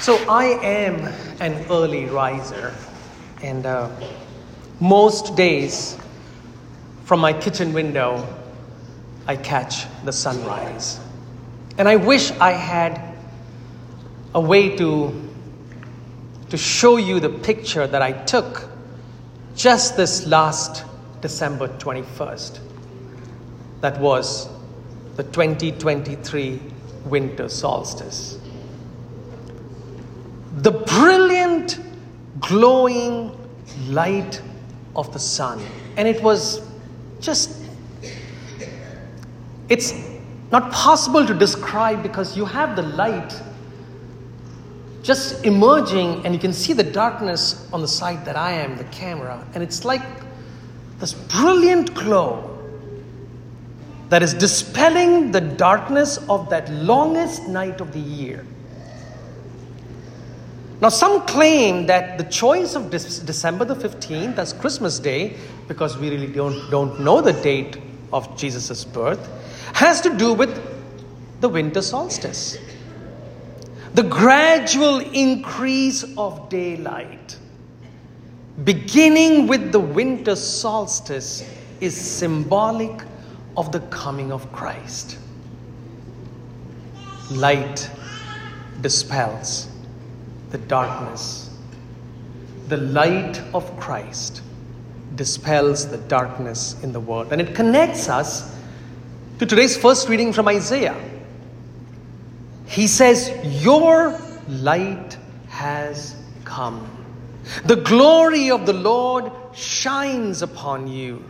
So I am an early riser, and uh, most days from my kitchen window, I catch the sunrise. And I wish I had a way to, to show you the picture that I took just this last December 21st. That was the 2023 winter solstice. The brilliant, glowing light of the sun. And it was just, it's not possible to describe because you have the light just emerging and you can see the darkness on the side that I am, the camera. And it's like this brilliant glow that is dispelling the darkness of that longest night of the year. Now, some claim that the choice of December the 15th as Christmas Day, because we really don't, don't know the date of Jesus' birth, has to do with the winter solstice. The gradual increase of daylight, beginning with the winter solstice, is symbolic of the coming of Christ. Light dispels the darkness. The light of Christ dispels the darkness in the world. And it connects us to today's first reading from Isaiah. He says, Your light has come. The glory of the Lord shines upon you.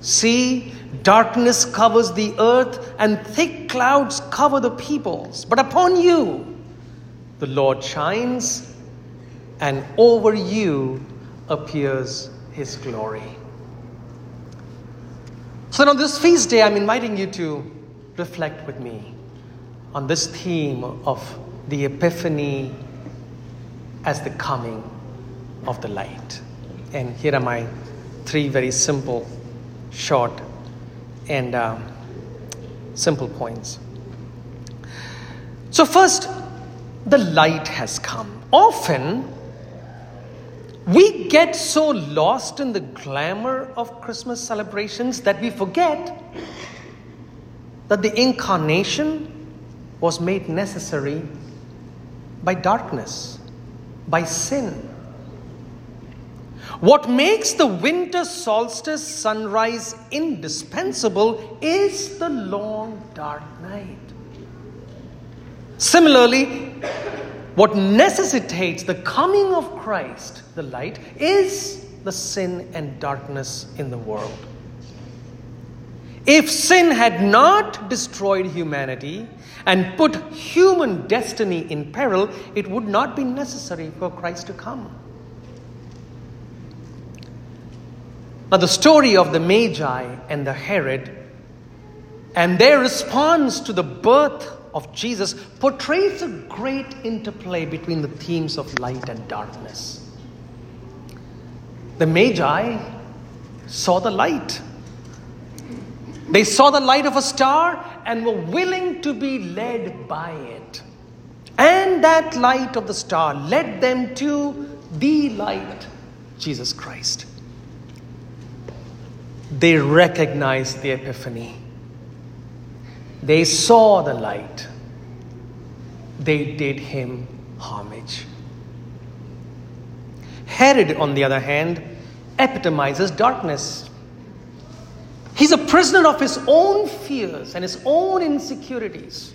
See, darkness covers the earth, and thick clouds cover the peoples. But upon you, the Lord shines, and over you appears his glory. So, on this feast day, I'm inviting you to reflect with me on this theme of the Epiphany as the coming of the light. And here are my three very simple, short, and uh, simple points. So, first, the light has come. Often, we get so lost in the glamour of Christmas celebrations that we forget that the incarnation was made necessary by darkness, by sin. What makes the winter solstice sunrise indispensable is the long dark night. Similarly, what necessitates the coming of Christ, the light, is the sin and darkness in the world. If sin had not destroyed humanity and put human destiny in peril, it would not be necessary for Christ to come. Now, the story of the Magi and the Herod and their response to the birth of Jesus portrays a great interplay between the themes of light and darkness. The Magi saw the light. They saw the light of a star and were willing to be led by it. And that light of the star led them to the light, Jesus Christ. They recognized the Epiphany they saw the light. They did him homage. Herod, on the other hand, epitomizes darkness. He's a prisoner of his own fears and his own insecurities,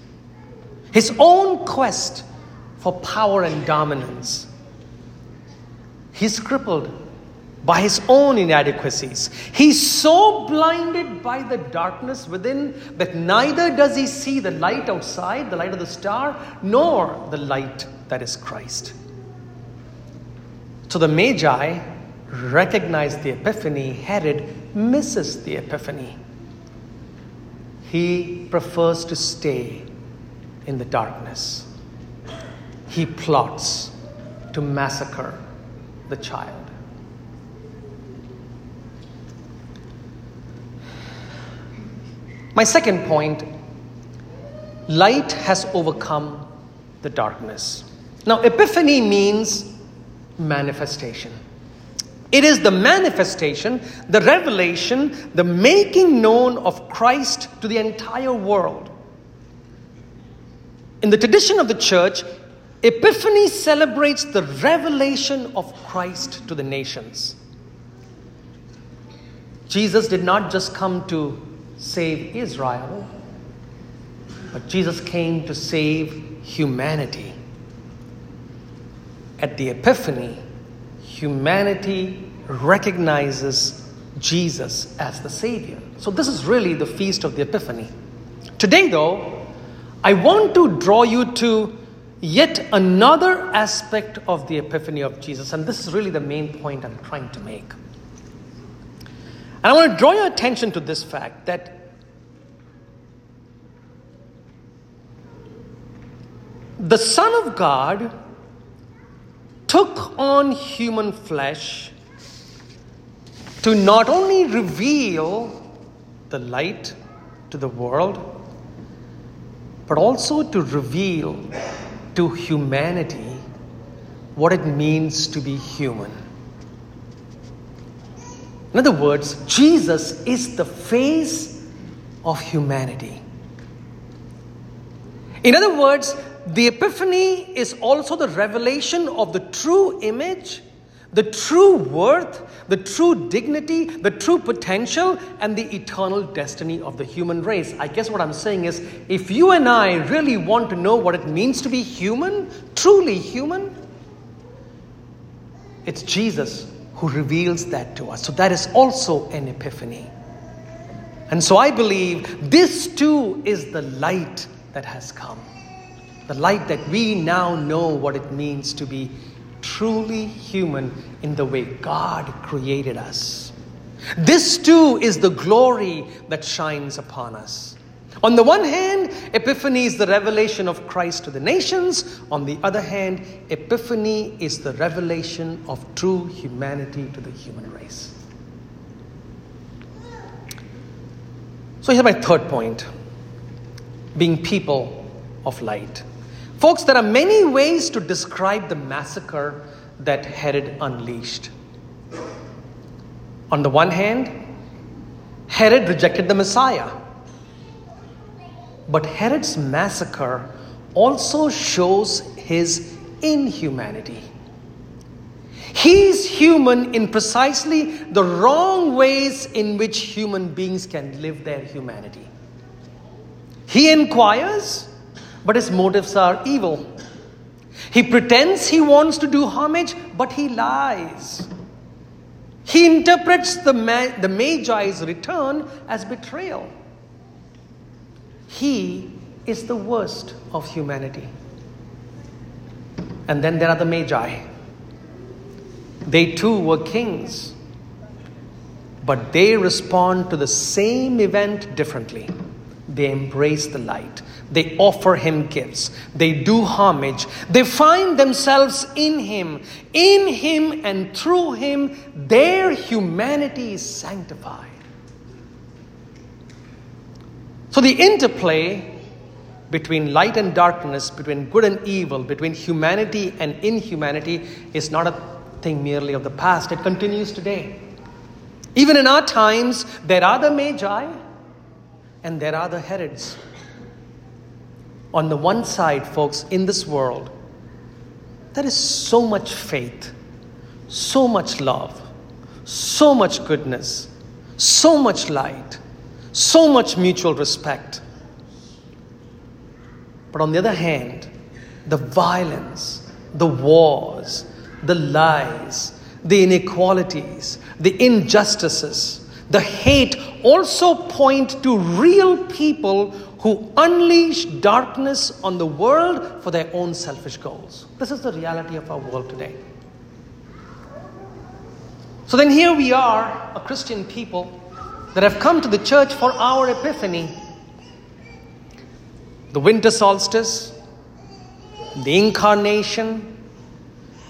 his own quest for power and dominance. He's crippled by his own inadequacies. He's so blinded by the darkness within that neither does he see the light outside, the light of the star, nor the light that is Christ. So the Magi recognize the Epiphany, Herod misses the Epiphany. He prefers to stay in the darkness. He plots to massacre the child. My second point light has overcome the darkness. Now, epiphany means manifestation. It is the manifestation, the revelation, the making known of Christ to the entire world. In the tradition of the church, Epiphany celebrates the revelation of Christ to the nations. Jesus did not just come to save Israel, but Jesus came to save humanity. At the Epiphany, humanity recognizes Jesus as the Savior. So, this is really the feast of the Epiphany. Today, though, I want to draw you to yet another aspect of the Epiphany of Jesus, and this is really the main point I'm trying to make. And I want to draw your attention to this fact that the Son of God took on human flesh to not only reveal the light to the world, but also to reveal to humanity what it means to be human. In other words, Jesus is the face of humanity. In other words, the Epiphany is also the revelation of the true image, the true worth, the true dignity, the true potential, and the eternal destiny of the human race. I guess what I'm saying is if you and I really want to know what it means to be human, truly human, it's Jesus who reveals that to us. So that is also an epiphany. And so I believe this too is the light that has come. The light that we now know what it means to be truly human in the way God created us. This too is the glory that shines upon us. On the one hand, Epiphany is the revelation of Christ to the nations. On the other hand, Epiphany is the revelation of true humanity to the human race. So here's my third point being people of light. Folks, there are many ways to describe the massacre that Herod unleashed. On the one hand, Herod rejected the Messiah. But Herod's massacre also shows his inhumanity. He's human in precisely the wrong ways in which human beings can live their humanity. He inquires, but his motives are evil. He pretends he wants to do homage, but he lies. He interprets the, ma- the Magi's return as betrayal. He is the worst of humanity. And then there are the Magi. They too were kings, but they respond to the same event differently. They embrace the light. They offer him gifts. They do homage. They find themselves in him. In him and through him, their humanity is sanctified. So the interplay between light and darkness, between good and evil, between humanity and inhumanity is not a thing merely of the past. It continues today. Even in our times, there are the Magi and there are the Herods. On the one side, folks, in this world, there is so much faith, so much love, so much goodness, so much light so much mutual respect. But on the other hand, the violence, the wars, the lies, the inequalities, the injustices, the hate also point to real people who unleash darkness on the world for their own selfish goals. This is the reality of our world today. So then here we are, a Christian people that have come to the church for our epiphany. The winter solstice, the incarnation,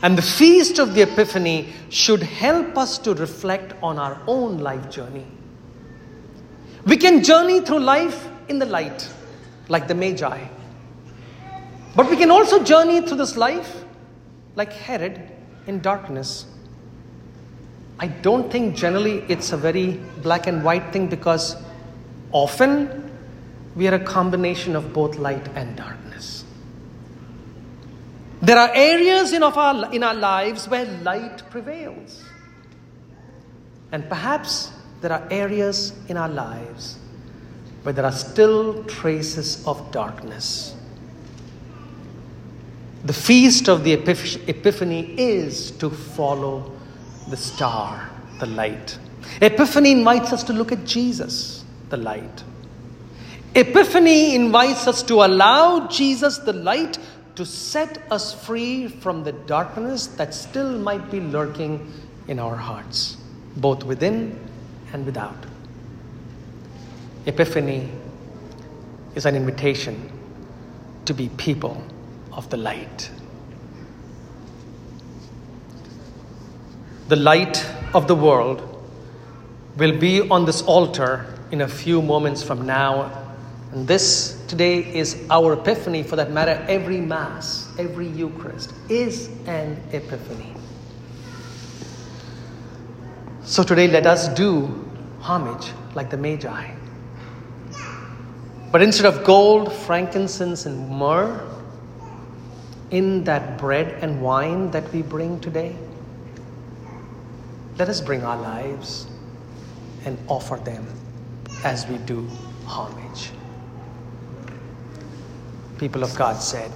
and the feast of the Epiphany should help us to reflect on our own life journey. We can journey through life in the light, like the Magi. But we can also journey through this life like Herod in darkness. I don't think generally it's a very black and white thing because often we are a combination of both light and darkness. There are areas in, of our, in our lives where light prevails. And perhaps there are areas in our lives where there are still traces of darkness. The feast of the Epiphany is to follow the star, the light. Epiphany invites us to look at Jesus, the light. Epiphany invites us to allow Jesus, the light, to set us free from the darkness that still might be lurking in our hearts, both within and without. Epiphany is an invitation to be people of the light. The light of the world will be on this altar in a few moments from now. And this today is our epiphany, for that matter, every Mass, every Eucharist is an epiphany. So today, let us do homage like the Magi. But instead of gold, frankincense, and myrrh, in that bread and wine that we bring today, let us bring our lives and offer them as we do homage. People of God said,